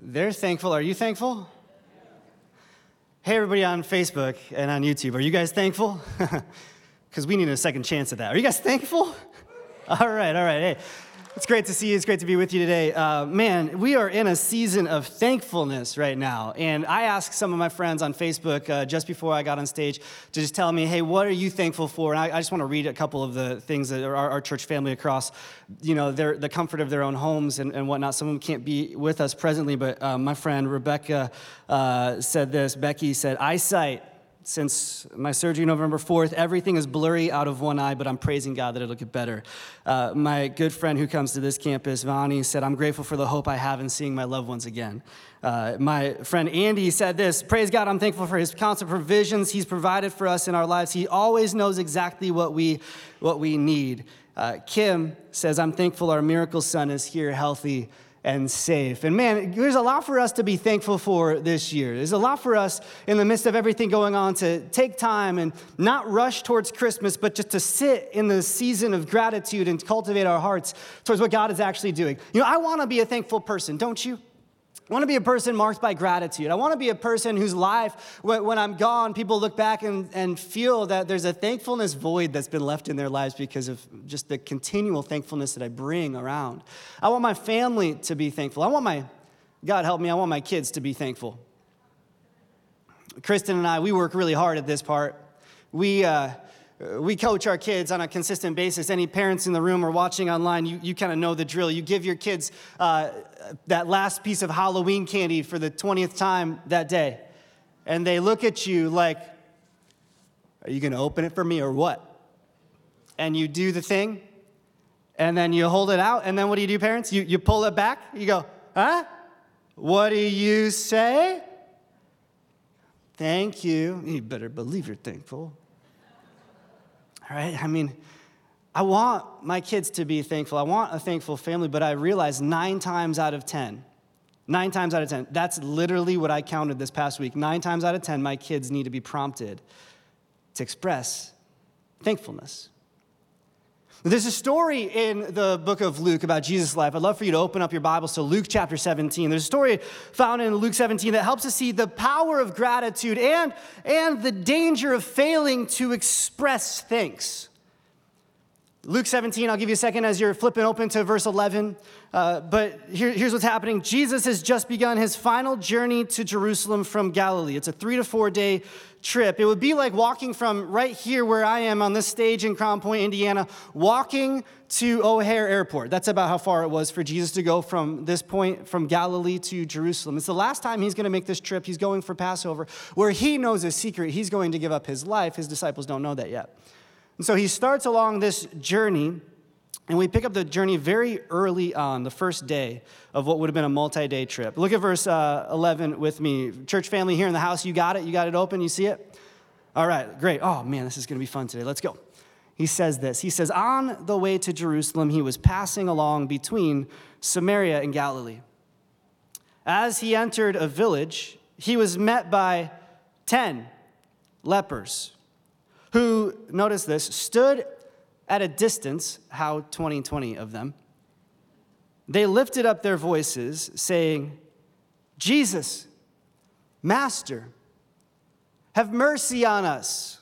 They're thankful. Are you thankful? Hey, everybody on Facebook and on YouTube, are you guys thankful? Because we need a second chance at that. Are you guys thankful? All right, all right. Hey, it's great to see you. It's great to be with you today. Uh, man, we are in a season of thankfulness right now. And I asked some of my friends on Facebook uh, just before I got on stage to just tell me, hey, what are you thankful for? And I, I just want to read a couple of the things that our, our church family across, you know, their, the comfort of their own homes and, and whatnot. Some of them can't be with us presently, but uh, my friend Rebecca uh, said this. Becky said, eyesight since my surgery November 4th, everything is blurry out of one eye, but I'm praising God that it'll get better. Uh, my good friend who comes to this campus, Vani, said, I'm grateful for the hope I have in seeing my loved ones again. Uh, my friend Andy said this Praise God, I'm thankful for his constant provisions he's provided for us in our lives. He always knows exactly what we, what we need. Uh, Kim says, I'm thankful our miracle son is here healthy and safe. And man, there's a lot for us to be thankful for this year. There's a lot for us in the midst of everything going on to take time and not rush towards Christmas, but just to sit in the season of gratitude and cultivate our hearts towards what God is actually doing. You know, I want to be a thankful person, don't you? I want to be a person marked by gratitude. I want to be a person whose life, when, I'm gone, people look back and, and feel that there's a thankfulness void that's been left in their lives because of just the continual thankfulness that I bring around. I want my family to be thankful. I want my, God help me, I want my kids to be thankful. Kristen and I, we work really hard at this part. We, uh, we coach our kids on a consistent basis. Any parents in the room or watching online, you, you kind of know the drill. You give your kids uh, that last piece of Halloween candy for the 20th time that day, and they look at you like, Are you going to open it for me or what? And you do the thing, and then you hold it out, and then what do you do, parents? You, you pull it back, you go, Huh? What do you say? Thank you. You better believe you're thankful. Right? I mean, I want my kids to be thankful. I want a thankful family, but I realize nine times out of 10, nine times out of 10, that's literally what I counted this past week. Nine times out of 10, my kids need to be prompted to express thankfulness. There's a story in the book of Luke about Jesus' life. I'd love for you to open up your Bibles to Luke chapter 17. There's a story found in Luke 17 that helps us see the power of gratitude and, and the danger of failing to express thanks. Luke 17, I'll give you a second as you're flipping open to verse 11. Uh, but here, here's what's happening Jesus has just begun his final journey to Jerusalem from Galilee. It's a three to four day trip. It would be like walking from right here where I am on this stage in Crown Point, Indiana, walking to O'Hare Airport. That's about how far it was for Jesus to go from this point, from Galilee to Jerusalem. It's the last time he's going to make this trip. He's going for Passover, where he knows a secret. He's going to give up his life. His disciples don't know that yet. And so he starts along this journey. And we pick up the journey very early on, the first day of what would have been a multi day trip. Look at verse uh, 11 with me. Church family here in the house, you got it? You got it open? You see it? All right, great. Oh man, this is going to be fun today. Let's go. He says this He says, On the way to Jerusalem, he was passing along between Samaria and Galilee. As he entered a village, he was met by 10 lepers who, notice this, stood at a distance, how 2020 of them, they lifted up their voices, saying, Jesus, Master, have mercy on us.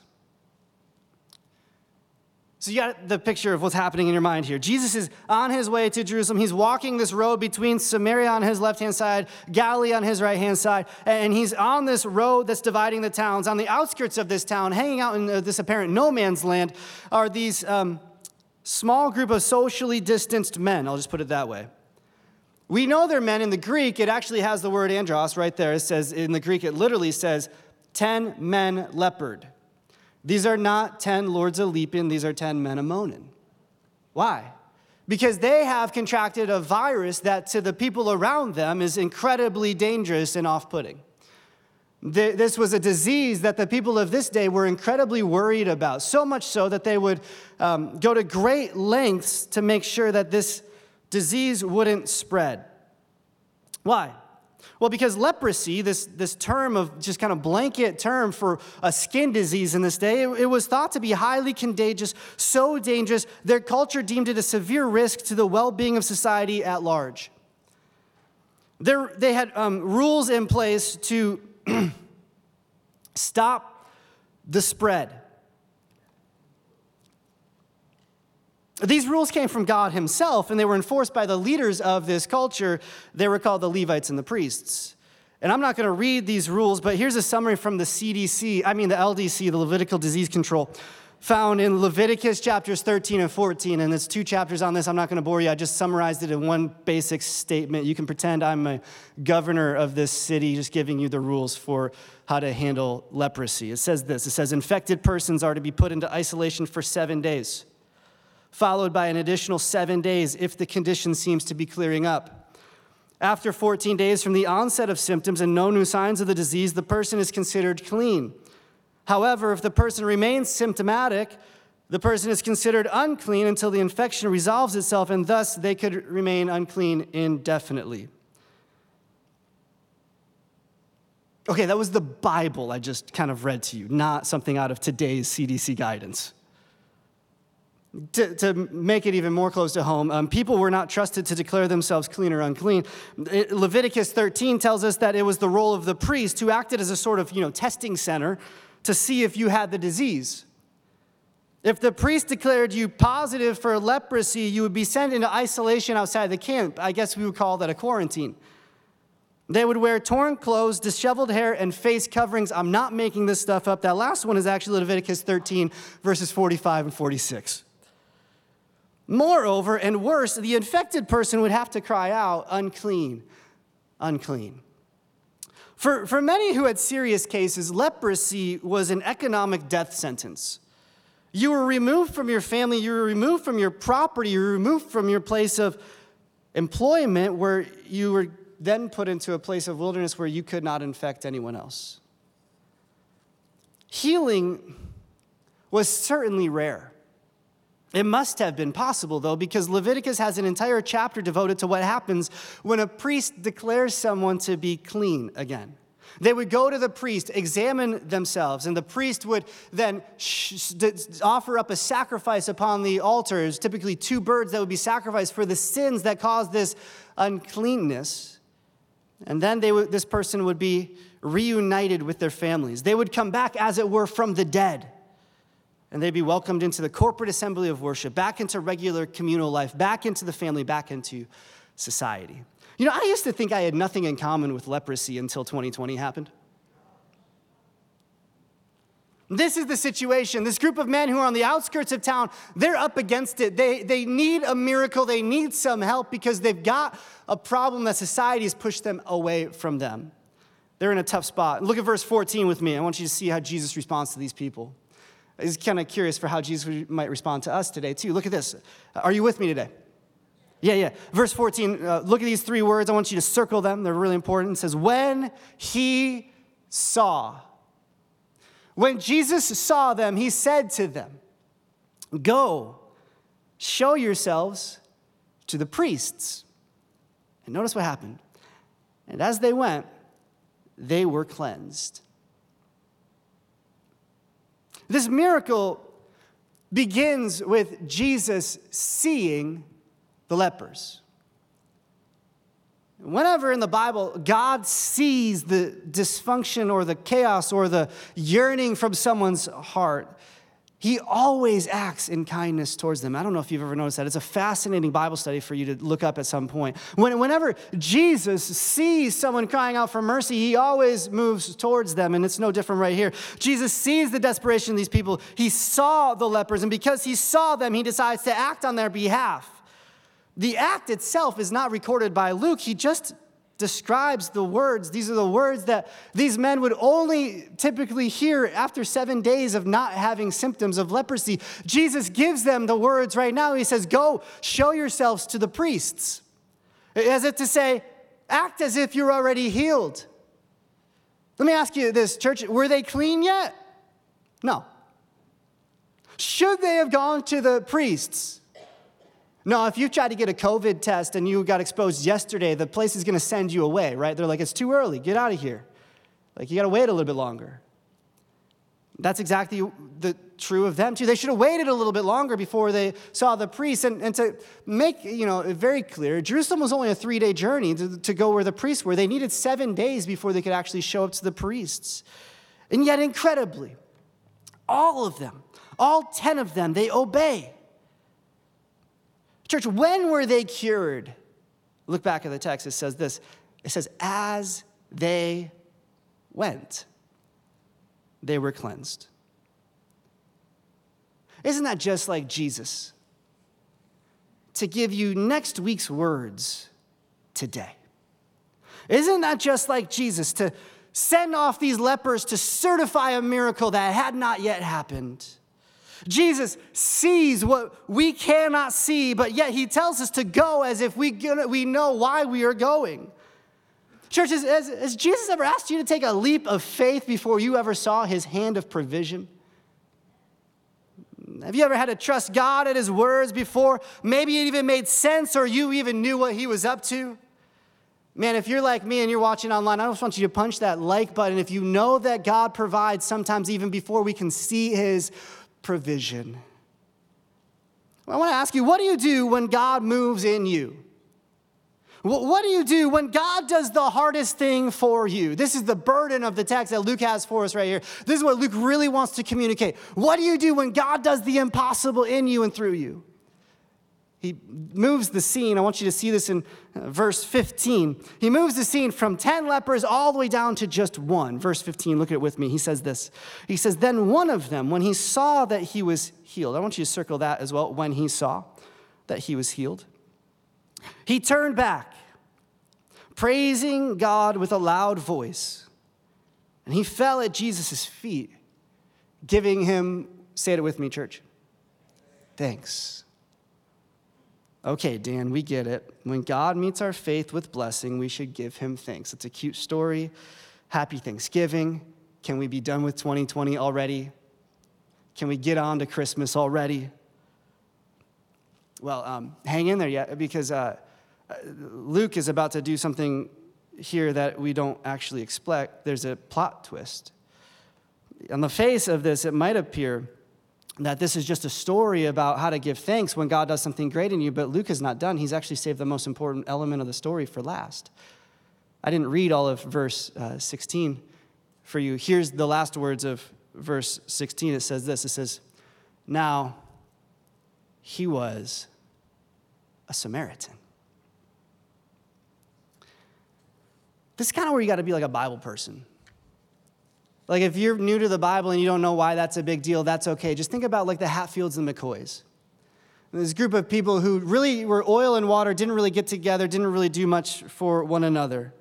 So you got the picture of what's happening in your mind here. Jesus is on his way to Jerusalem. He's walking this road between Samaria on his left hand side, Galilee on his right hand side, and he's on this road that's dividing the towns. On the outskirts of this town, hanging out in uh, this apparent no man's land, are these um, small group of socially distanced men. I'll just put it that way. We know they're men in the Greek. It actually has the word andros right there. It says in the Greek, it literally says 10 men leopard. These are not 10 lords of Lepin, these are 10 men of Monin. Why? Because they have contracted a virus that to the people around them is incredibly dangerous and off putting. This was a disease that the people of this day were incredibly worried about, so much so that they would um, go to great lengths to make sure that this disease wouldn't spread. Why? Well, because leprosy, this, this term of just kind of blanket term for a skin disease in this day, it, it, was thought to be highly contagious, so dangerous, their culture deemed it a severe risk to the well being of society at large. There, they had um, rules in place to stop the spread. These rules came from God Himself, and they were enforced by the leaders of this culture. They were called the Levites and the priests. And I'm not going to read these rules, but here's a summary from the CDC, I mean the LDC, the Levitical Disease Control found in Leviticus chapters 13 and 14. And there's two chapters on this. I'm not going to bore you. I just summarized it in one basic statement. You can pretend I'm a governor of this city, just giving you the rules for how to handle leprosy. It says this it says, infected persons are to be put into isolation for seven days, followed by an additional seven days if the condition seems to be clearing up. After 14 days from the onset of symptoms and no new signs of the disease, the person is considered clean. However, if the person remains symptomatic, the person is considered unclean until the infection resolves itself, and thus they could remain unclean indefinitely. Okay, that was the Bible I just kind of read to you, not something out of today's CDC guidance. To, to make it even more close to home, um, people were not trusted to declare themselves clean or unclean. It, Leviticus 13 tells us that it was the role of the priest who acted as a sort of you know, testing center to see if you had the disease. If the priest declared you positive for leprosy, you would be sent into isolation outside the camp. I guess we would call that a quarantine. They would wear torn clothes, disheveled hair, and face coverings. I'm not making this stuff up. That last one is actually Leviticus 13, verses 45 and 46. Moreover, and worse, the infected person would have to cry out, unclean, unclean. For, for many who had serious cases, leprosy was an economic death sentence. You were removed from your family, you were removed from your property, you were removed from your place of employment, where you were then put into a place of wilderness where you could not infect anyone else. Healing was certainly rare. It must have been possible, though, because Leviticus has an entire chapter devoted to what happens when a priest declares someone to be clean again. They would go to the priest, examine themselves, and the priest would then sh- offer up a sacrifice upon the altars, typically two birds that would be sacrificed for the sins that caused this uncleanness. And then they this person would be reunited with their families. They would come back, as it were, from the dead and they'd be welcomed into the corporate assembly of worship, back into regular communal life, back into the family, back into society. You know, I used to think I had nothing in common with leprosy until 2020 happened. This is the situation. This group of men who are on the outskirts of town, they're up against it. They, they need a miracle. They need some help because they've got a problem that society has pushed them away from them. They're in a tough spot. Look at verse 14 with me. I want you to see how Jesus responds to these people. He's kind of curious for how Jesus might respond to us today, too. Look at this. Are you with me today? Yeah, yeah. Verse 14, uh, look at these three words. I want you to circle them. They're really important. It says, When he saw. When Jesus saw them, he said to them, Go, show yourselves to the priests. And notice what happened. And as they went, they were cleansed. This miracle begins with Jesus seeing the lepers. Whenever in the Bible God sees the dysfunction or the chaos or the yearning from someone's heart, he always acts in kindness towards them. I don't know if you've ever noticed that. It's a fascinating Bible study for you to look up at some point. When, whenever Jesus sees someone crying out for mercy, he always moves towards them, and it's no different right here. Jesus sees the desperation of these people. He saw the lepers, and because he saw them, he decides to act on their behalf. The act itself is not recorded by Luke, he just describes the words. These are the words that these men would only typically hear after seven days of not having symptoms of leprosy. Jesus gives them the words right now. He says, Go show yourselves to the priests. As if to say, act as if you're already healed. Let me ask you this, church were they clean yet? No. Should they have gone to the priests? No, if you tried to get a COVID test and you got exposed yesterday, the place is going to send you away, right? They're like, it's too early, get out of here. Like, you got to wait a little bit longer. That's exactly the true of them too. They should have waited a little bit longer before they saw the priest. And, and to make you know very clear, Jerusalem was only a three-day journey to, to go where the priests were. They needed seven days before they could actually show up to the priests. And yet, incredibly, all of them, all ten of them, they obey. Church, when were they cured? Look back at the text. It says this. It says, as they went they were cleansed. Isn't that just like Jesus? To give you next week's words today. Isn't that just like Jesus to send off these lepers to certify a miracle that had not yet happened? Jesus sees what we cannot see, but yet he tells us to go as if we, we know why we are going. Church, has, has, has, Jesus ever asked you to take a leap of faith before you ever saw his hand of provision? Have you ever had to trust God at his words before maybe it even made sense or you even knew what he was up to? Man, if you're like me and you're watching online, I just want you to punch that like button if you know that God provides sometimes even before we can see his provision. I want to ask you, what do you do when God moves in you? What do you do when God does the hardest thing for you? This is the burden of the text that Luke has for us right here. This is what Luke really wants to communicate. What do you do when God does the impossible in you and through you? He moves the scene. I want you to see this in verse 15. He moves the scene from 10 lepers all the way down to just one. Verse 15, look at it with me. He says this. He says, Then one of them, when he saw that he was healed, I want you to circle that as well, when he saw that he was healed. He turned back, praising God with a loud voice, and he fell at Jesus' feet, giving him, say it with me, church, thanks. Okay, Dan, we get it. When God meets our faith with blessing, we should give him thanks. It's a cute story. Happy Thanksgiving. Can we be done with 2020 already? Can we get on to Christmas already? Well, um, hang in there yet because uh, Luke is about to do something here that we don't actually expect. There's a plot twist. On the face of this, it might appear that this is just a story about how to give thanks when God does something great in you, but Luke is not done. He's actually saved the most important element of the story for last. I didn't read all of verse uh, 16 for you. Here's the last words of verse 16. It says this It says, Now, he was a Samaritan. This is kind of where you got to be like a Bible person. Like if you're new to the Bible and you don't know why that's a big deal, that's okay. Just think about like the Hatfields and McCoys. This group of people who really were oil and water, didn't really get together, didn't really do much for one another.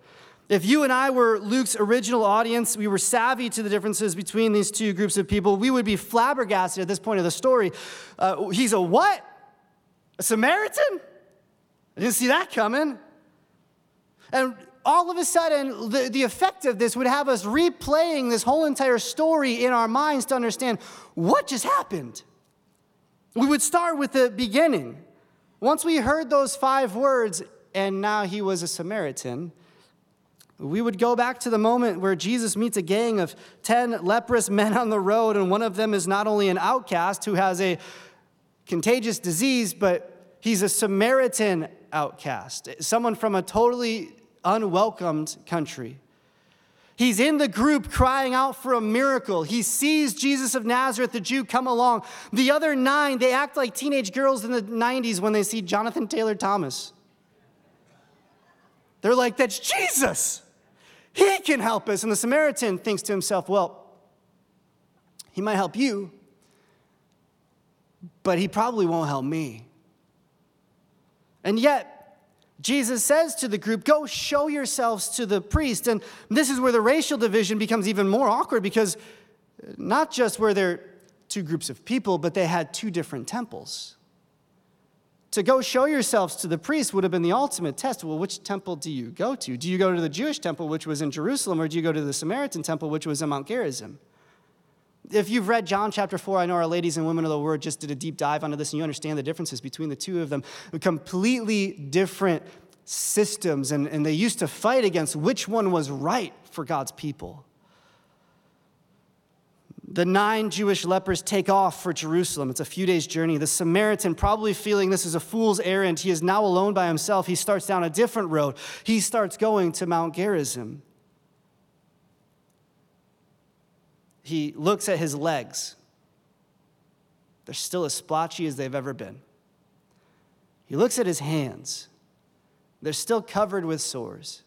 If you and I were Luke's original audience, we were savvy to the differences between these two groups of people, we would be flabbergasted at this point of the story. Uh, he's a what? A Samaritan? I didn't see that coming. And all of a sudden, the, the effect of this would have us replaying this whole entire story in our minds to understand what just happened. We would start with the beginning. Once we heard those five words, and now he was a Samaritan, we would go back to the moment where Jesus meets a gang of 10 leprous men on the road, and one of them is not only an outcast who has a contagious disease, but he's a Samaritan outcast, someone from a totally unwelcomed country. He's in the group crying out for a miracle. He sees Jesus of Nazareth, the Jew, come along. The other nine, they act like teenage girls in the 90s when they see Jonathan Taylor Thomas. They're like, that's Jesus. He can help us. And the Samaritan thinks to himself, well, he might help you, but he probably won't help me. And yet, Jesus says to the group, Go show yourselves to the priest. And this is where the racial division becomes even more awkward because not just were there two groups of people, but they had two different temples. To go show yourselves to the priest would have been the ultimate test. Well, which temple do you go to? Do you go to the Jewish temple, which was in Jerusalem, or do you go to the Samaritan temple, which was in Mount Gerizim? If you've read John chapter 4, I know our ladies and women of the word just did a deep dive onto this, and you understand the differences between the two of them. Completely different systems, and, and they used to fight against which one was right for God's people. The nine Jewish lepers take off for Jerusalem. It's a few days' journey. The Samaritan, probably feeling this is a fool's errand, he is now alone by himself. He starts down a different road. He starts going to Mount Gerizim. He looks at his legs. They're still as splotchy as they've ever been. He looks at his hands. They're still covered with sores.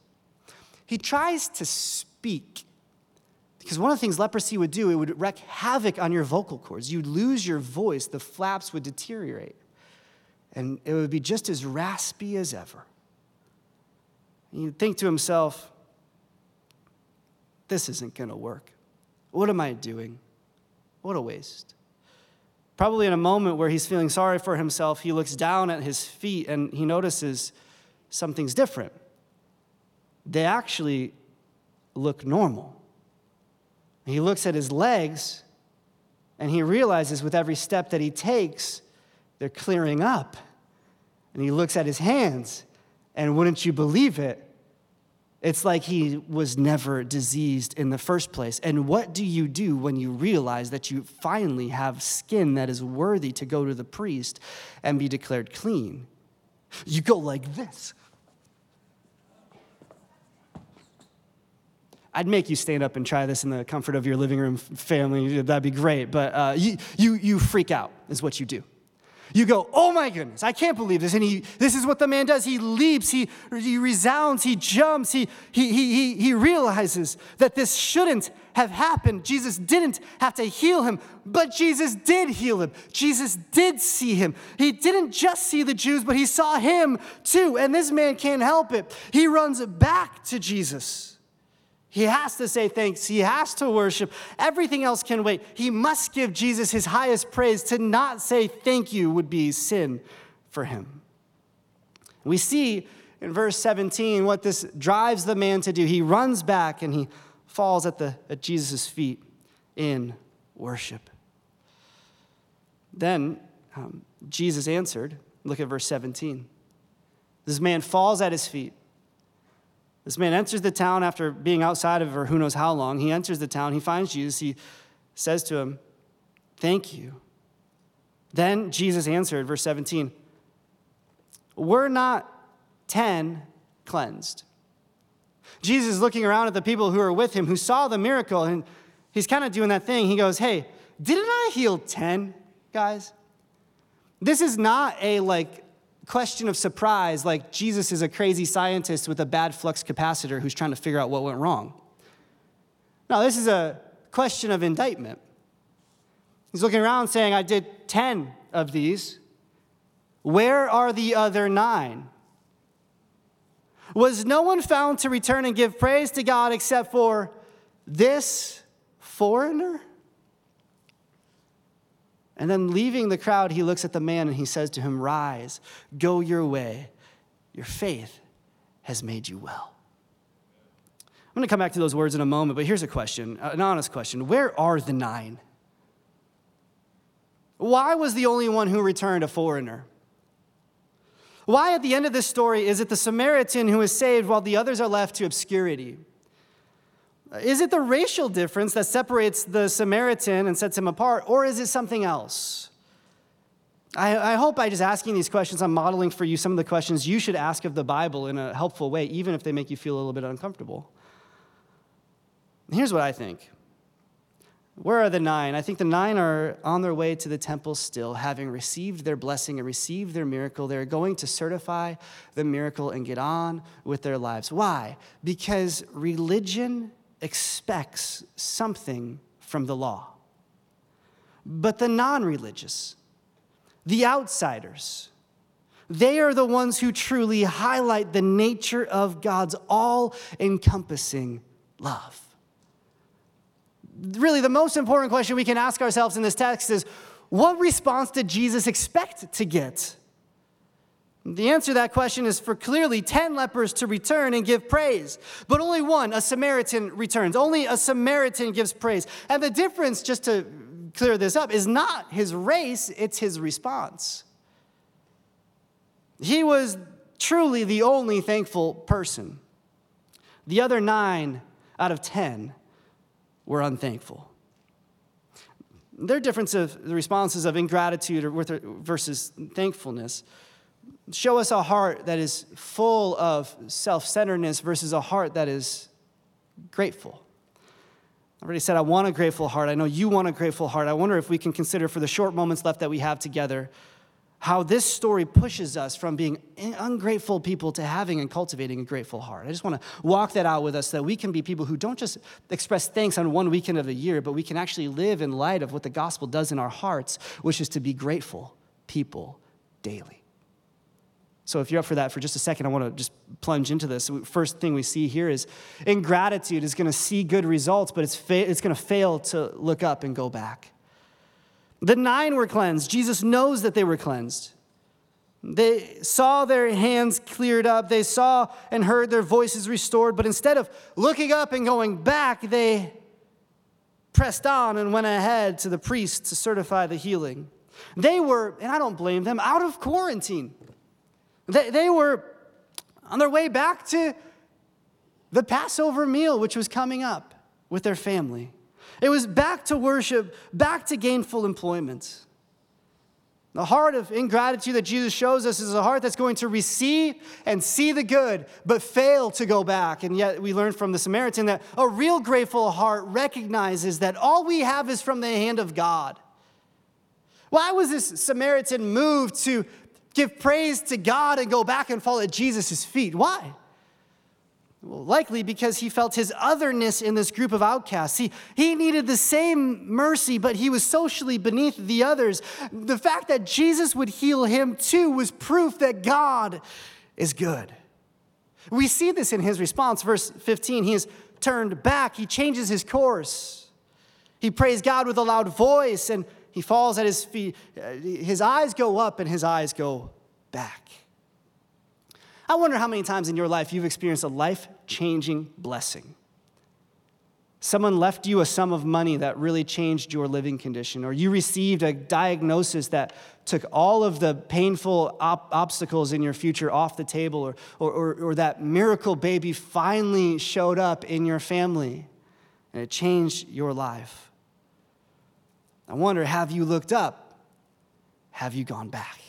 He tries to speak because one of the things leprosy would do, it would wreak havoc on your vocal cords. You'd lose your voice, the flaps would deteriorate, and it would be just as raspy as ever. And you'd think to himself, this isn't going to work. What am I doing? What a waste. Probably in a moment where he's feeling sorry for himself, he looks down at his feet and he notices something's different. They actually look normal. He looks at his legs and he realizes with every step that he takes, they're clearing up. And he looks at his hands, and wouldn't you believe it? It's like he was never diseased in the first place. And what do you do when you realize that you finally have skin that is worthy to go to the priest and be declared clean? You go like this. I'd make you stand up and try this in the comfort of your living room family. That'd be great. But uh, you, you, you freak out, is what you do. You go, oh my goodness, I can't believe this. And he, this is what the man does. He leaps, he, he resounds, he jumps, he, he, he, he realizes that this shouldn't have happened. Jesus didn't have to heal him, but Jesus did heal him. Jesus did see him. He didn't just see the Jews, but he saw him too. And this man can't help it. He runs back to Jesus. He has to say thanks. He has to worship. Everything else can wait. He must give Jesus his highest praise. To not say thank you would be sin for him. We see in verse 17 what this drives the man to do. He runs back and he falls at, the, at Jesus' feet in worship. Then um, Jesus answered. Look at verse 17. This man falls at his feet. This man enters the town after being outside of her who knows how long. He enters the town, he finds Jesus, he says to him, Thank you. Then Jesus answered, verse 17, We're not 10 cleansed. Jesus is looking around at the people who are with him who saw the miracle, and he's kind of doing that thing. He goes, Hey, didn't I heal 10 guys? This is not a like question of surprise, like Jesus is a crazy scientist with a bad flux capacitor who's trying to figure out what went wrong. Now, this is a question of indictment. He's looking around saying, I did 10 of these. Where are the other nine? Was no one found to return and give praise to God except for this foreigner? And then leaving the crowd, he looks at the man and he says to him, Rise, go your way. Your faith has made you well. I'm going to come back to those words in a moment, but here's a question, uh, an honest question. Where are the nine? Why was the only one who returned a foreigner? Why, at the end of this story, is it the Samaritan who is saved while the others are left to obscurity? Is it the racial difference that separates the Samaritan and sets him apart, or is it something else? I, I, hope by just asking these questions, I'm modeling for you some of the questions you should ask of the Bible in a helpful way, even if they make you feel a little bit uncomfortable. Here's what I think. Where are the nine? I think the nine are on their way to the temple still, having received their blessing and received their miracle. They're going to certify the miracle and get on with their lives. Why? Because religion expects something from the law. But the non religious, the outsiders, they are the ones who truly highlight the nature of God's all encompassing love. Really, the most important question we can ask ourselves in this text is what response did Jesus expect to get? The answer to that question is for clearly 10 lepers to return and give praise, but only one, a Samaritan, returns. Only a Samaritan gives praise. And the difference, just to clear this up, is not his race, it's his response. He was truly the only thankful person. The other nine out of 10 were unthankful. their difference of the responses of ingratitude versus thankfulness show us a heart that is full of self centeredness versus a heart that is grateful. I already said, I want a grateful heart. I know you want a grateful heart. I wonder if we can consider, for the short moments left that we have together, how this story pushes us from being ungrateful people to having and cultivating a grateful heart. I just want to walk that out with us so that we can be people who don't just express thanks on one weekend of the year, but we can actually live in light of what the gospel does in our hearts, which is to be grateful people daily. So, if you're up for that for just a second, I want to just plunge into this. First thing we see here is ingratitude is going to see good results, but it's, fa- it's going to fail to look up and go back. The nine were cleansed. Jesus knows that they were cleansed. They saw their hands cleared up. They saw and heard their voices restored. But instead of looking up and going back, they pressed on and went ahead to the priest to certify the healing. They were, and I don't blame them, out of quarantine. They, they were on their way back to the Passover meal, which was coming up with their family. It was back to worship, back to gainful employment. The heart of ingratitude that Jesus shows us is a heart that's going to receive and see the good, but fail to go back. And yet, we learn from the Samaritan that a real grateful heart recognizes that all we have is from the hand of God. Why was this Samaritan moved to give praise to God and go back and fall at Jesus' feet? Why? Well, likely because he felt his otherness in this group of outcasts. He, he needed the same mercy, but he was socially beneath the others. The fact that Jesus would heal him too was proof that God is good. We see this in his response. Verse 15, he is turned back, he changes his course. He prays God with a loud voice and he falls at his feet. Uh, his eyes go up and his eyes go back. I wonder how many times in your life you've experienced a life changing blessing. Someone left you a sum of money that really changed your living condition, or you received a diagnosis that took all of the painful op- obstacles in your future off the table, or, or, or, or that miracle baby finally showed up in your family and it changed your life. I wonder have you looked up? Have you gone back?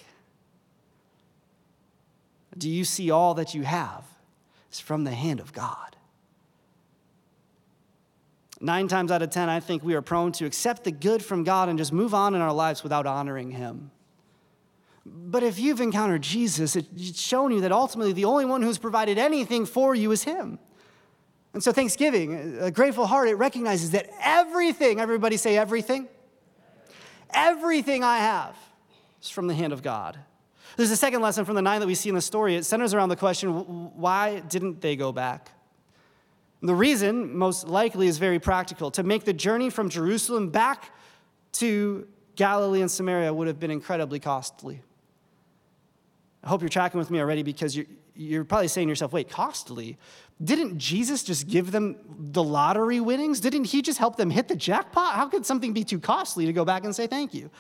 do you see all that you have is from the hand of God? Nine times out of 10, I think we are prone to accept the good from God and just move on in our lives without honoring Him. But if you've encountered Jesus, it's shown you that ultimately the only one who's provided anything for you is Him. And so, Thanksgiving, a grateful heart, it recognizes that everything, everybody say everything, everything I have is from the hand of God. There's a second lesson from the nine that we see in the story. It centers around the question why didn't they go back? The reason, most likely, is very practical. To make the journey from Jerusalem back to Galilee and Samaria would have been incredibly costly. I hope you're tracking with me already because you're, you're probably saying to yourself, wait, costly? Didn't Jesus just give them the lottery winnings? Didn't he just help them hit the jackpot? How could something be too costly to go back and say thank you?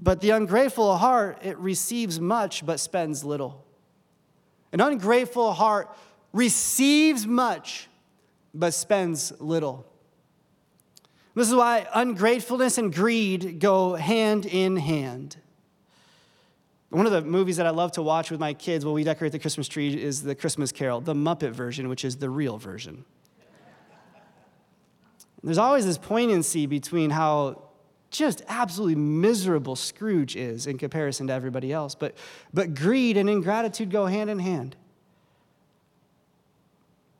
But the ungrateful heart, it receives much but spends little. An ungrateful heart receives much but spends little. This is why ungratefulness and greed go hand in hand. One of the movies that I love to watch with my kids while we decorate the Christmas tree is the Christmas Carol, the Muppet version, which is the real version. There's always this poignancy between how just absolutely miserable Scrooge is in comparison to everybody else. But, but greed and ingratitude go hand in hand.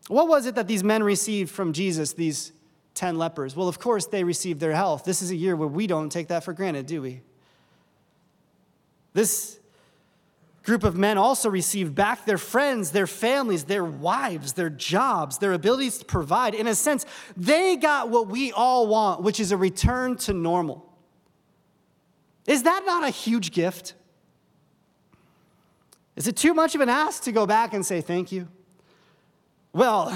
What was it that these men received from Jesus, these 10 lepers? Well, of course, they received their health. This is a year where we don't take that for granted, do we? This group of men also received back their friends, their families, their wives, their jobs, their abilities to provide. In a sense, they got what we all want, which is a return to normal. Is that not a huge gift? Is it too much of an ask to go back and say thank you? Well,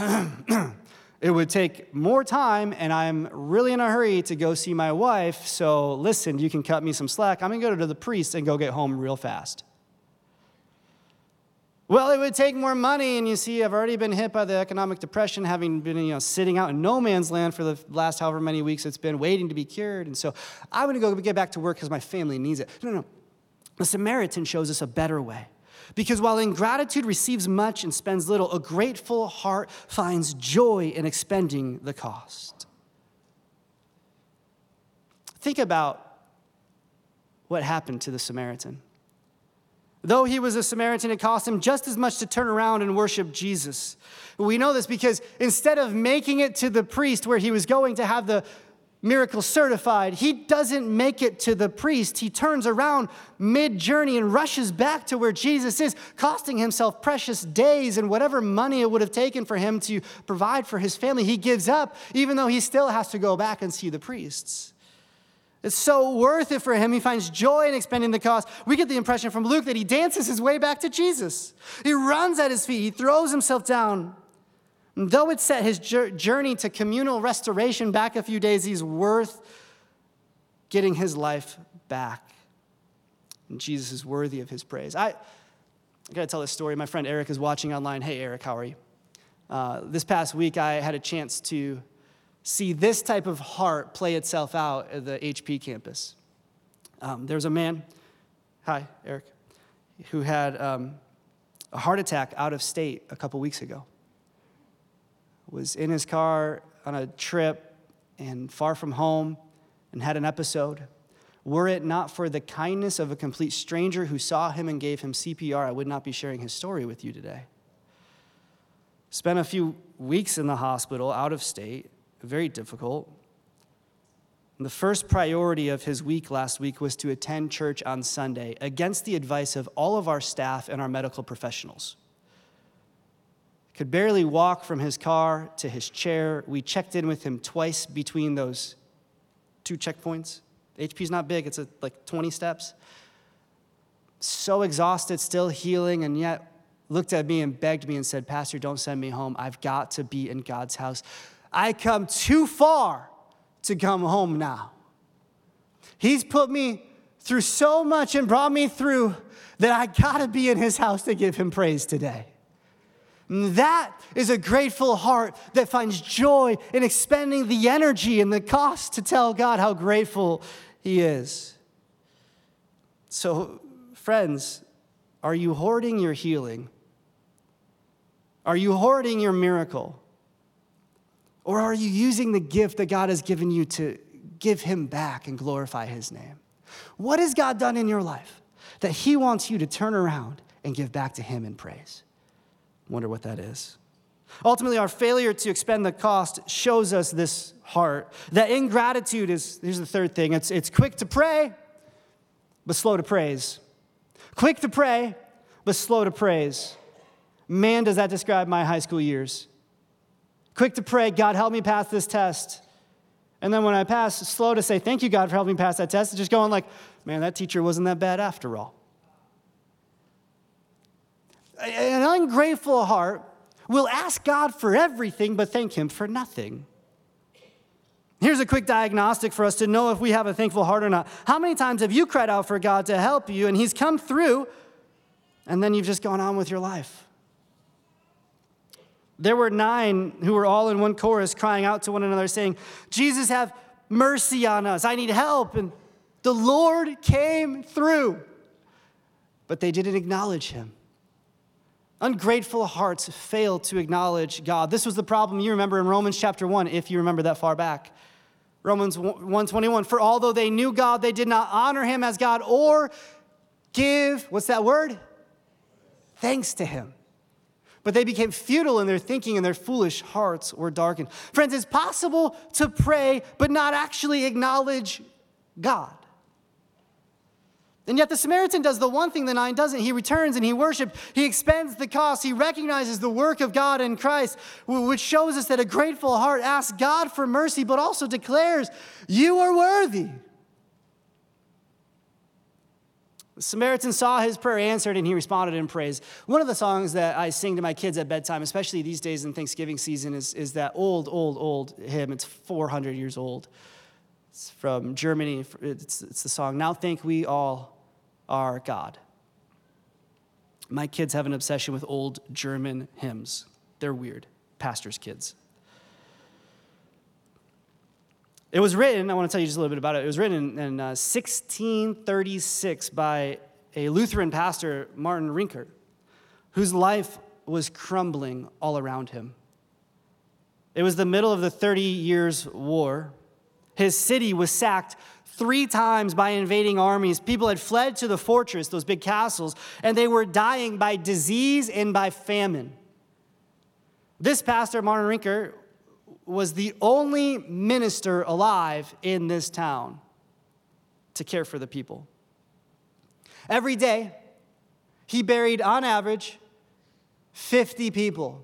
it would take more time, and I'm really in a hurry to go see my wife. So, listen, you can cut me some slack. I'm gonna go to the priest and go get home real fast. Well, it would take more money, and you see, I've already been hit by the economic depression, having been you know, sitting out in no man's land for the last however many weeks it's been, waiting to be cured. And so I'm going to go get back to work because my family needs it. No, no. The Samaritan shows us a better way. Because while ingratitude receives much and spends little, a grateful heart finds joy in expending the cost. Think about what happened to the Samaritan. Though he was a Samaritan, it cost him just as much to turn around and worship Jesus. We know this because instead of making it to the priest where he was going to have the miracle certified, he doesn't make it to the priest. He turns around mid journey and rushes back to where Jesus is, costing himself precious days and whatever money it would have taken for him to provide for his family. He gives up, even though he still has to go back and see the priests. It's so worth it for him. He finds joy in expending the cost. We get the impression from Luke that he dances his way back to Jesus. He runs at his feet, he throws himself down. And though it set his journey to communal restoration back a few days, he's worth getting his life back. And Jesus is worthy of his praise. I, I got to tell this story. My friend Eric is watching online. Hey, Eric, how are you? Uh, this past week, I had a chance to see this type of heart play itself out at the HP campus. Um, there's a man, hi, Eric, who had um, a heart attack out of state a couple weeks ago. Was in his car on a trip and far from home and had an episode. Were it not for the kindness of a complete stranger who saw him and gave him CPR, I would not be sharing his story with you today. Spent a few weeks in the hospital out of state very difficult. The first priority of his week last week was to attend church on Sunday against the advice of all of our staff and our medical professionals. Could barely walk from his car to his chair. We checked in with him twice between those two checkpoints. HP's not big, it's like 20 steps. So exhausted, still healing, and yet looked at me and begged me and said, Pastor, don't send me home. I've got to be in God's house. I come too far to come home now. He's put me through so much and brought me through that I gotta be in his house to give him praise today. And that is a grateful heart that finds joy in expending the energy and the cost to tell God how grateful he is. So, friends, are you hoarding your healing? Are you hoarding your miracle? Or are you using the gift that God has given you to give Him back and glorify His name? What has God done in your life that He wants you to turn around and give back to Him in praise? Wonder what that is. Ultimately, our failure to expend the cost shows us this heart. That ingratitude is, here's the third thing it's, it's quick to pray, but slow to praise. Quick to pray, but slow to praise. Man, does that describe my high school years quick to pray, God, help me pass this test. And then when I pass, slow to say, thank you, God, for helping me pass that test. Just going like, man, that teacher wasn't that bad after all. An ungrateful heart will ask God for everything, but thank Him for nothing. Here's a quick diagnostic for us to know if we have a thankful heart or not. How many times have you cried out for God to help you and He's come through, and then you've just gone on with your life? There were nine who were all in one chorus crying out to one another, saying, Jesus, have mercy on us. I need help. And the Lord came through. But they didn't acknowledge him. Ungrateful hearts fail to acknowledge God. This was the problem you remember in Romans chapter 1, if you remember that far back. Romans 121, for although they knew God, they did not honor him as God or give, what's that word? Thanks to him but they became futile in their thinking and their foolish hearts were darkened. Friends, it's possible to pray but not actually acknowledge God. And yet the Samaritan does the one thing the nine doesn't. He returns and he worships. He expends the cost. He recognizes the work of God in Christ, which shows us that a grateful heart asks God for mercy, but also declares, You are worthy. The Samaritan saw his prayer answered and he responded in praise. One of the songs that I sing to my kids at bedtime, especially these days in Thanksgiving season, is, is that old, old, old hymn. It's 400 years old. It's from Germany. It's, it's the song, Now Thank We All Our God. My kids have an obsession with old German hymns. They're weird, pastors' kids. It was written, I want to tell you just a little bit about it. It was written in, uh, 1636 by a Lutheran pastor, Martin Rinkart, whose life was crumbling all around him. It was the middle of the 30 Years' War. His city was sacked three times by invading armies. People had fled to the fortress, those big castles, and they were dying by disease and by famine. This pastor, Martin Rinkart, was the only minister alive in this town to care for the people. Every day, he buried, on average, 50 people.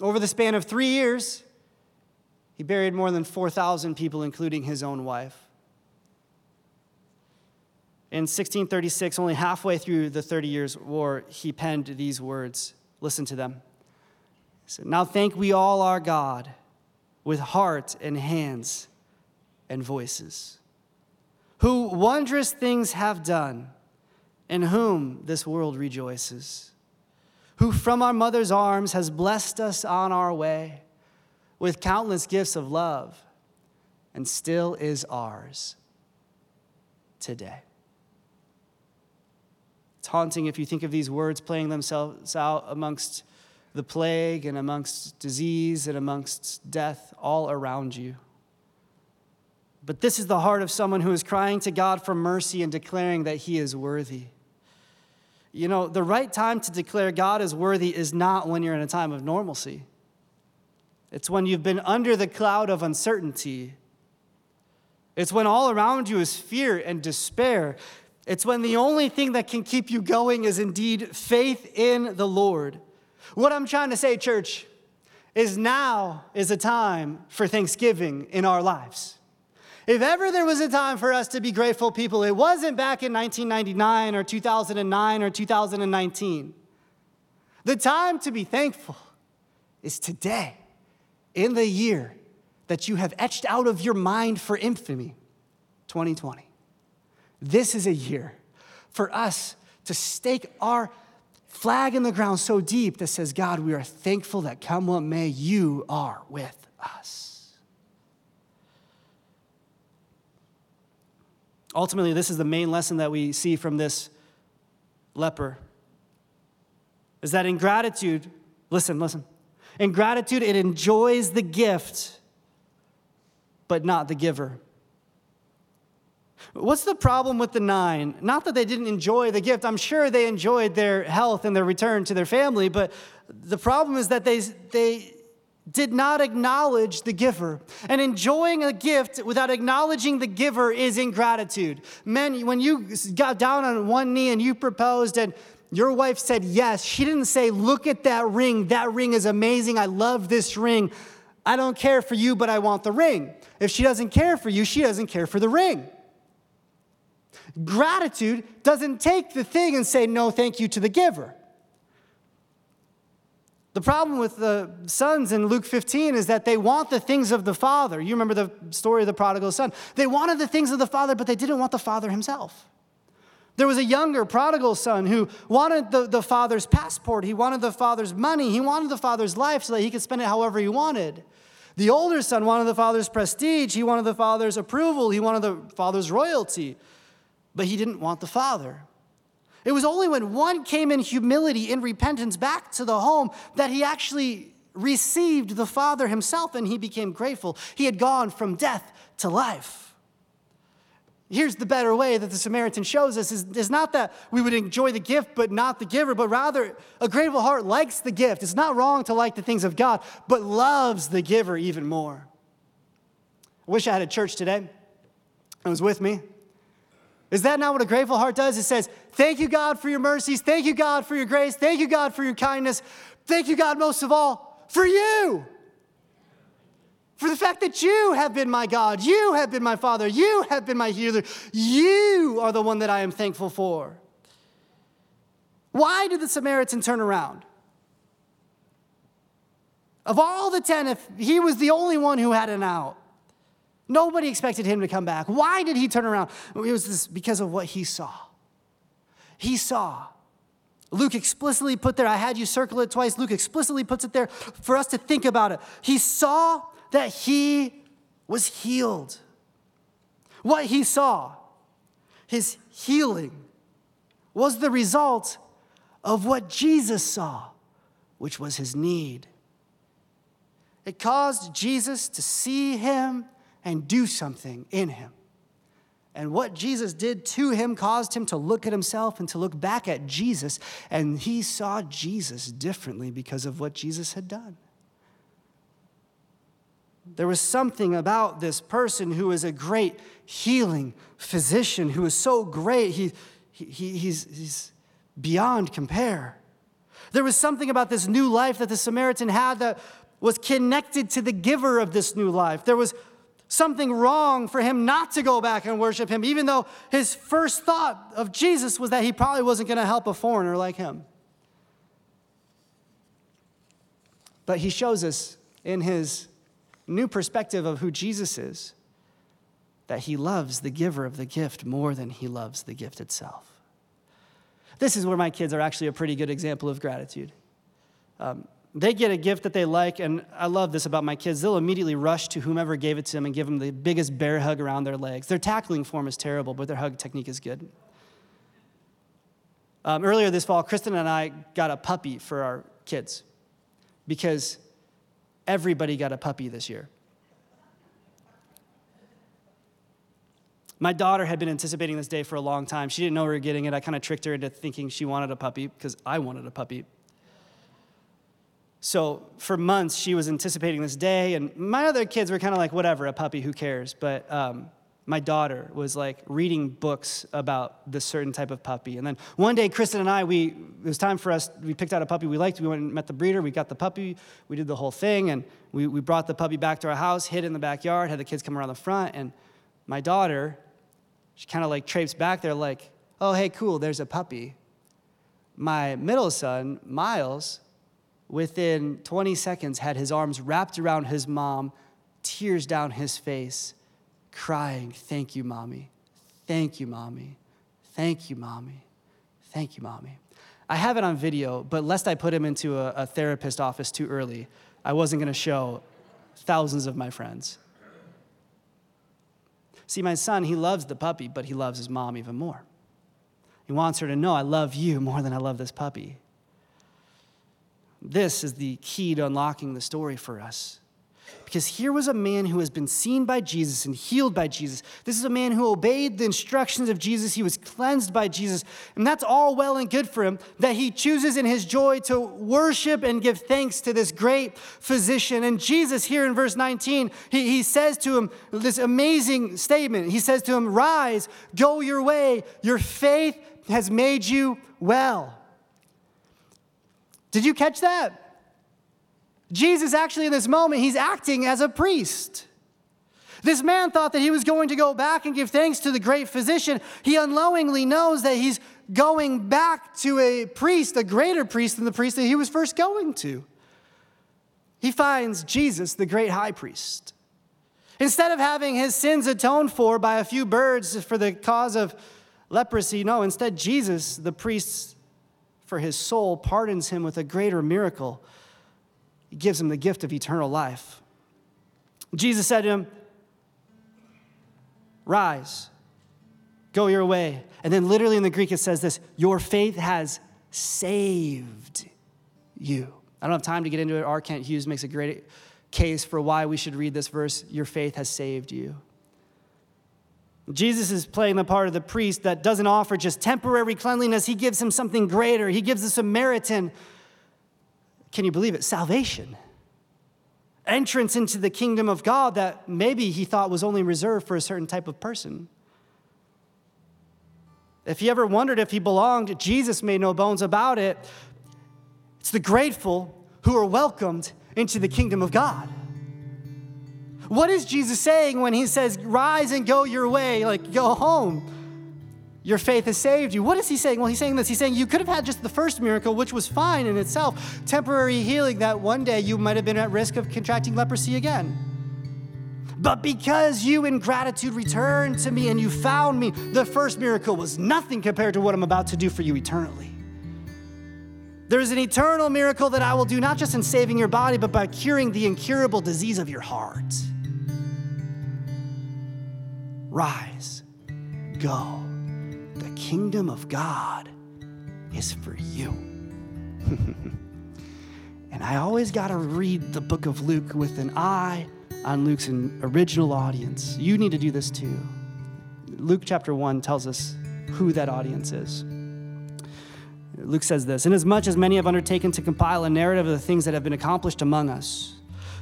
Over the span of three years, he buried more than 4,000 people, including his own wife. In 1636, only halfway through the Thirty Years' War, he penned these words. Listen to them. Now thank we all our God with heart and hands and voices, who wondrous things have done, in whom this world rejoices, who from our mother's arms has blessed us on our way with countless gifts of love, and still is ours today. It's haunting if you think of these words playing themselves out amongst the plague and amongst disease and amongst death all around you. But this is the heart of someone who is crying to God for mercy and declaring that he is worthy. You know, the right time to declare God is worthy is not when you're in a time of normalcy. It's when you've been under the cloud of uncertainty. It's when all around you is fear and despair. It's when the only thing that can keep you going is indeed faith in the Lord. What I'm trying to say, church, is now is a time for thanksgiving in our lives. If ever there was a time for us to be grateful people, it wasn't back in 1999 or 2009 or 2019. The time to be thankful is today, in the year that you have etched out of your mind for infamy, 2020. This is a year for us to stake our flag in the ground so deep that says, God, we are thankful that come what may, you are with us. Ultimately, this is the main lesson that we see from this leper is that in gratitude, listen, listen. In gratitude, it enjoys the gift, but not the giver. What's the problem with the nine? Not that they didn't enjoy the gift. I'm sure they enjoyed their health and their return to their family, but the problem is that they, they did not acknowledge the giver. And enjoying a gift without acknowledging the giver is ingratitude. Men, when you got down on one knee and you proposed and your wife said yes, she didn't say, Look at that ring. That ring is amazing. I love this ring. I don't care for you, but I want the ring. If she doesn't care for you, she doesn't care for the ring. Gratitude doesn't take the thing and say no thank you to the giver. The problem with the sons in Luke 15 is that they want the things of the Father. You remember the story of the prodigal son. They wanted the things of the Father, but they didn't want the Father himself. There was a younger prodigal son who wanted the, the father's passport. He wanted the father's money. He wanted the father's life so that he could spend it however he wanted. The older son wanted the father's prestige. He wanted the father's approval. He wanted the father's royalty but he didn't want the Father. It was only when one came in humility, in repentance, back to the home that he actually received the Father himself and he became grateful. He had gone from death to life. Here's the better way that the Samaritan shows us is, is not that we would enjoy the gift but not the giver, but rather a grateful heart likes the gift. It's not wrong to like the things of God, but loves the giver even more. I wish I had a church today. It was with me. Is that not what a grateful heart does? It says, Thank you, God, for your mercies. Thank you, God, for your grace. Thank you, God, for your kindness. Thank you, God, most of all, for you. For the fact that you have been my God, you have been my Father, you have been my healer, you are the one that I am thankful for. Why did the Samaritan turn around? Of all the ten, if he was the only one who had an out, Nobody expected him to come back. Why did he turn around? It was this, because of what he saw. He saw Luke explicitly put there, I had you circle it twice. Luke explicitly puts it there for us to think about it. He saw that he was healed. What he saw, his healing, was the result of what Jesus saw, which was his need. It caused Jesus to see him and do something in him. And what Jesus did to him caused him to look at himself and to look back at Jesus. And he saw Jesus differently because of what Jesus had done. There was something about this person who is a great healing physician, who is so great, he, he, he's, he's beyond compare. There was something about this new life that the Samaritan had that was connected to the giver of this new life. There was something wrong for him not to go back and worship him, even though his first thought of Jesus was that he probably wasn't going to help a foreigner like him. But he shows us in his new perspective of who Jesus is that he loves the giver of the gift more than he loves the gift itself. This is where my kids are actually a pretty good example of gratitude. Um, they get a gift that they like, and I love this about my kids. They'll immediately rush to whomever gave it to them and give them the biggest bear hug around their legs. Their tackling form is terrible, but their hug technique is good. Um, earlier this fall, Kristen and I got a puppy for our kids because everybody got a puppy this year. My daughter had been anticipating this day for a long time. She didn't know we were getting it. I kind of tricked her into thinking she wanted a puppy because I wanted a puppy. So for months, she was anticipating this day, and my other kids were kind of like, whatever, a puppy, who cares? But um, my daughter was like reading books about this certain type of puppy. And then one day, Kristen and I, we, it was time for us, we picked out a puppy we liked. We went and met the breeder. We got the puppy. We did the whole thing. And we, we brought the puppy back to our house, hid in the backyard, had the kids come around the front. And my daughter, she kind of like traipsed back there, like, oh, hey, cool, there's a puppy. My middle son, Miles, within 20 seconds, had his arms wrapped around his mom, tears down his face, crying, Thank you, mommy. Thank you, mommy. Thank you, mommy. Thank you, mommy. I have it on video, but lest I put him into a, a therapist office too early, I wasn't going to show thousands of my friends. See, my son, he loves the puppy, but he loves his mom even more. He wants her to know, I love you more than I love this puppy. This is the key to unlocking the story for us. Because here was a man who has been seen by Jesus and healed by Jesus. This is a man who obeyed the instructions of Jesus. He was cleansed by Jesus. And that's all well and good for him that he chooses in his joy to worship and give thanks to this great physician. And Jesus, here in verse 19, he, he says to him this amazing statement. He says to him, Rise, go your way. Your faith has made you well. Did you catch that? Jesus, actually, in this moment, he's acting as a priest. This man thought that he was going to go back and give thanks to the great physician. He unknowingly knows that he's going back to a priest, a greater priest than the priest that he was first going to. He finds Jesus, the great high priest. Instead of having his sins atoned for by a few birds for the cause of leprosy, no, instead, Jesus, the priest for his soul, pardons him with a greater miracle he gives him the gift of eternal life. Jesus said to him, Rise, go your way. And then, literally in the Greek, it says this Your faith has saved you. I don't have time to get into it. R. Kent Hughes makes a great case for why we should read this verse Your faith has saved you. Jesus is playing the part of the priest that doesn't offer just temporary cleanliness, he gives him something greater. He gives the Samaritan can you believe it? Salvation. Entrance into the kingdom of God that maybe he thought was only reserved for a certain type of person. If he ever wondered if he belonged, Jesus made no bones about it. It's the grateful who are welcomed into the kingdom of God. What is Jesus saying when he says, Rise and go your way, like go home? Your faith has saved you. What is he saying? Well, he's saying this. He's saying you could have had just the first miracle, which was fine in itself, temporary healing that one day you might have been at risk of contracting leprosy again. But because you in gratitude returned to me and you found me, the first miracle was nothing compared to what I'm about to do for you eternally. There is an eternal miracle that I will do, not just in saving your body, but by curing the incurable disease of your heart. Rise, go. The kingdom of God is for you. and I always got to read the book of Luke with an eye on Luke's original audience. You need to do this too. Luke chapter 1 tells us who that audience is. Luke says this Inasmuch as many have undertaken to compile a narrative of the things that have been accomplished among us,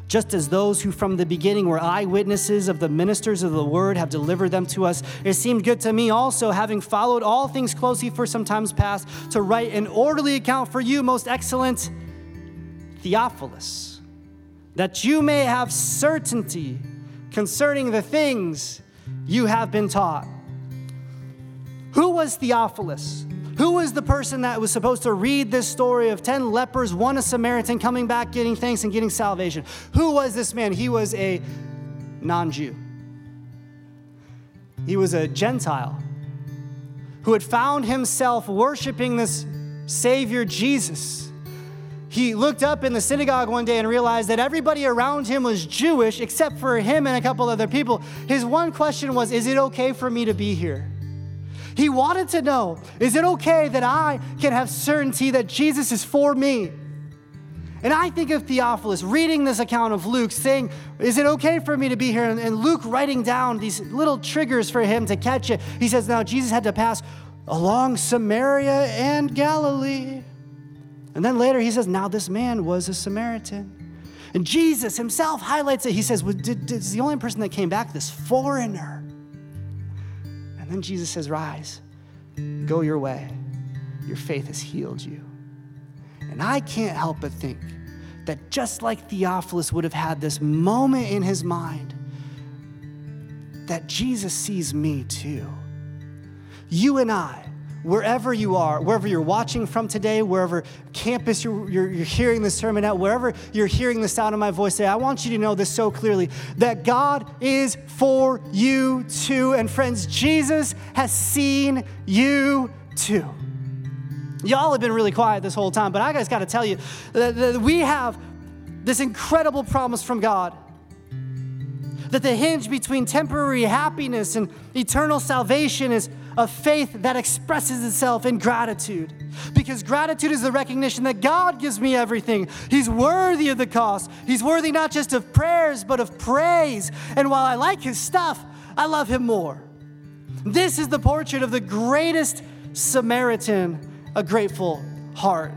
just as those who from the beginning were eyewitnesses of the ministers of the word have delivered them to us, it seemed good to me also, having followed all things closely for some times past, to write an orderly account for you, most excellent Theophilus, that you may have certainty concerning the things you have been taught. Who was Theophilus? Who was the person that was supposed to read this story of 10 lepers, one a Samaritan coming back, getting thanks and getting salvation? Who was this man? He was a non Jew, he was a Gentile who had found himself worshiping this Savior Jesus. He looked up in the synagogue one day and realized that everybody around him was Jewish except for him and a couple other people. His one question was Is it okay for me to be here? He wanted to know is it okay that I can have certainty that Jesus is for me? And I think of Theophilus reading this account of Luke saying, Is it okay for me to be here? And, Luke writing down these little triggers for him to catch it. He says, Now Jesus had to pass along Samaria and Galilee. And then later he says, Now this man was a Samaritan. And Jesus himself highlights it. He says, well, did, did, the only person that came back, this foreigner. And then Jesus says, Rise, go your way. Your faith has healed you. And I can't help but think that just like Theophilus would have had this moment in his mind, that Jesus sees me too. You and I wherever you are, wherever you're watching from today, wherever campus you're, you're, you're, hearing this sermon at, wherever you're hearing the sound of my voice today, I want you to know this so clearly that God is for you too. And friends, Jesus has seen you too. Y'all have been really quiet this whole time, but I just got to tell you that we have this incredible promise from God that the hinge between temporary happiness and eternal salvation is a faith that expresses itself in gratitude. Because gratitude is the recognition that God gives me everything. He's worthy of the cost. He's worthy not just of prayers, but of praise. And while I like his stuff, I love him more. This is the portrait of the greatest Samaritan, a grateful heart.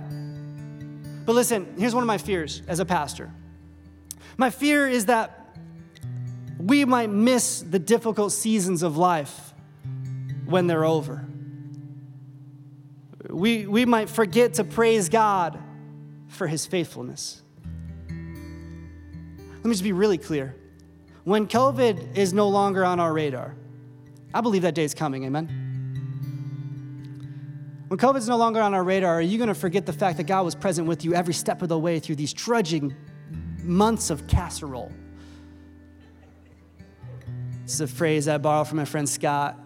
But listen, here's one of my fears as a pastor. My fear is that we might miss the difficult seasons of life when they're over. We, we might forget to praise God for his faithfulness. Let me just be really clear. When COVID is no longer on our radar, I believe that day is coming, amen? When COVID is no longer on our radar, are you going to forget the fact that God was present with you every step of the way through these trudging months of casserole? This is a phrase I borrowed from my friend Scott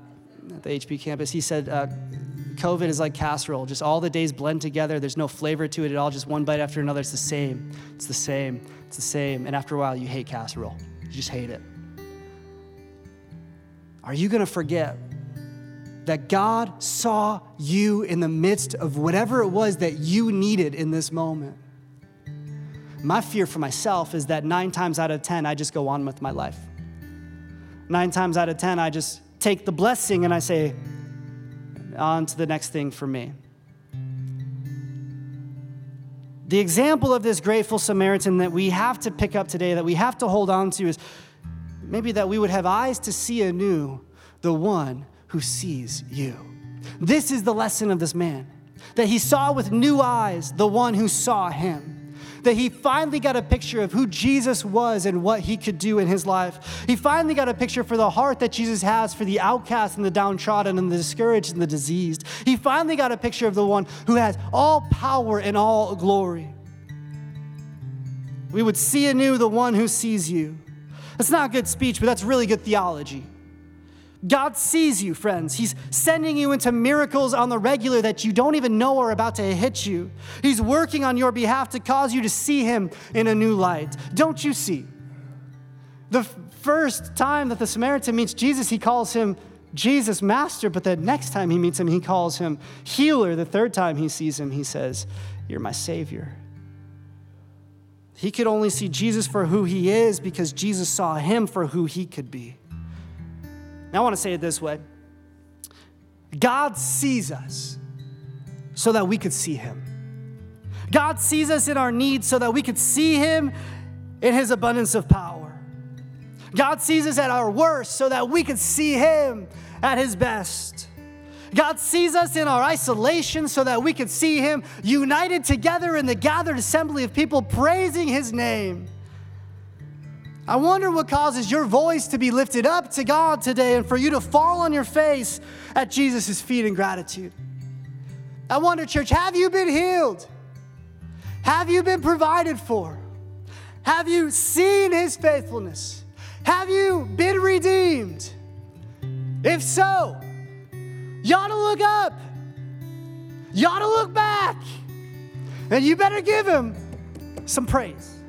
at the HP campus. He said, uh, COVID is like casserole. Just all the days blend together. There's no flavor to it at all. Just one bite after another. It's the same. It's the same. It's the same. And after a while, you hate casserole. You just hate it. Are you going to forget that God saw you in the midst of whatever it was that you needed in this moment? My fear for myself is that nine times out of 10, I just go on with my life. Nine times out of 10, I just take the blessing and I say, on to the next thing for me. The example of this grateful Samaritan that we have to pick up today, that we have to hold on to, is maybe that we would have eyes to see anew the one who sees you. This is the lesson of this man that he saw with new eyes the one who saw him that he finally got a picture of who Jesus was and what he could do in his life. He finally got a picture for the heart that Jesus has for the outcast and the downtrodden and the discouraged and the diseased. He finally got a picture of the one who has all power and all glory. We would see anew the one who sees you. That's not good speech, but that's really good theology. God sees you, friends. He's sending you into miracles on the regular that you don't even know are about to hit you. He's working on your behalf to cause you to see Him in a new light. Don't you see? The first time that the Samaritan meets Jesus, he calls him Jesus, Master, but the next time he meets him, he calls him Healer. The third time he sees him, he says, You're my Savior. He could only see Jesus for who he is because Jesus saw him for who he could be. Now, I want to say it this way God sees us so that we could see him. God sees us in our needs so that we could see him in his abundance of power. God sees us at our worst so that we could see him at his best. God sees us in our isolation so that we could see him united together in the gathered assembly of people praising his name. I wonder what causes your voice to be lifted up to God today and for you to fall on your face at Jesus' feet in gratitude. I wonder, church, have you been healed? Have you been provided for? Have you seen his faithfulness? Have you been redeemed? If so, you ought to look up. You ought to look back. And you better give him some praise.